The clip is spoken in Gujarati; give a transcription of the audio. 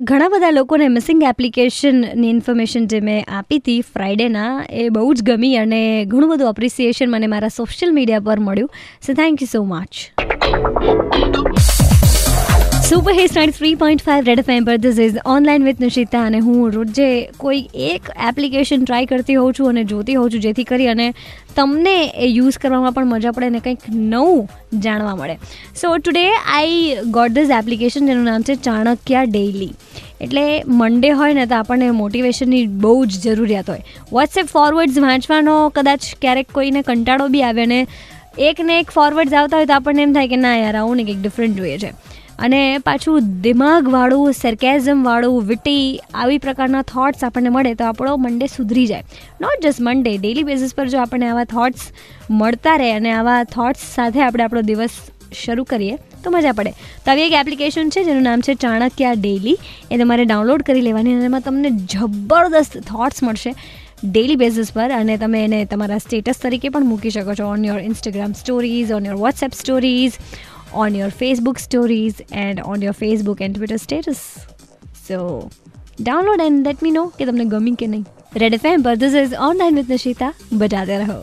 ઘણા બધા લોકોને મિસિંગ એપ્લિકેશનની ઇન્ફોર્મેશન જે મેં આપી હતી ફ્રાઈડેના એ બહુ જ ગમી અને ઘણું બધું અપ્રિસિએશન મને મારા સોશિયલ મીડિયા પર મળ્યું. So thank you so much super hit night three point five red FM પર this is online with Nishita અને હું રોજે કોઈ એક એપ્લિકેશન ટ્રાય કરતી હોઉં છું અને જોતી હોઉં છું જેથી કરી અને તમને એ યુઝ કરવામાં પણ મજા પડે અને કંઈક નવું જાણવા મળે. So today I got this application જેનું નામ છે ચાણક્ય ડેઇલી એટલે મંડે હોય ને તો આપણને મોટિવેશનની બહુ જ જરૂરિયાત હોય. વોટ્સએપ ફોરવર્ડ્સ વાંચવાનો કદાચ ક્યારેક કોઈને કંટાળો બી આવે ને એક ને એક ફોરવર્ડ્સ આવતા હોય તો આપણને એમ થાય કે ના યાર, આવું ને કંઈક ડિફરન્ટ જોઈએ છે. અને પાછું દિમાગવાળું સરકેઝમવાળું વિટી આવી પ્રકારના થોટ્સ આપણને મળે તો આપણો મંડે સુધરી જાય. Not just Monday daily basis પર જો આપણને આવા થોટ્સ મળતા રહે અને આવા થોટ્સ સાથે આપણે આપણો દિવસ શરૂ કરીએ તો મજા પડે. તો આવી એક એપ્લિકેશન છે જેનું નામ છે ચાણક્ય ડેલી એ તમારે ડાઉનલોડ કરી લેવાની અને એમાં તમને જબરદસ્ત થોટ્સ મળશે ડેલી બેઝિસ પર અને તમે એને તમારા સ્ટેટસ તરીકે પણ મૂકી શકો છો. On your Instagram stories on your WhatsApp stories on your Facebook stories and on your Facebook and Twitter status so download and let me know કે તમને ગમી કે નહીં. રેડ એફ એમ પર this is online with Nishita બજાતે રહો.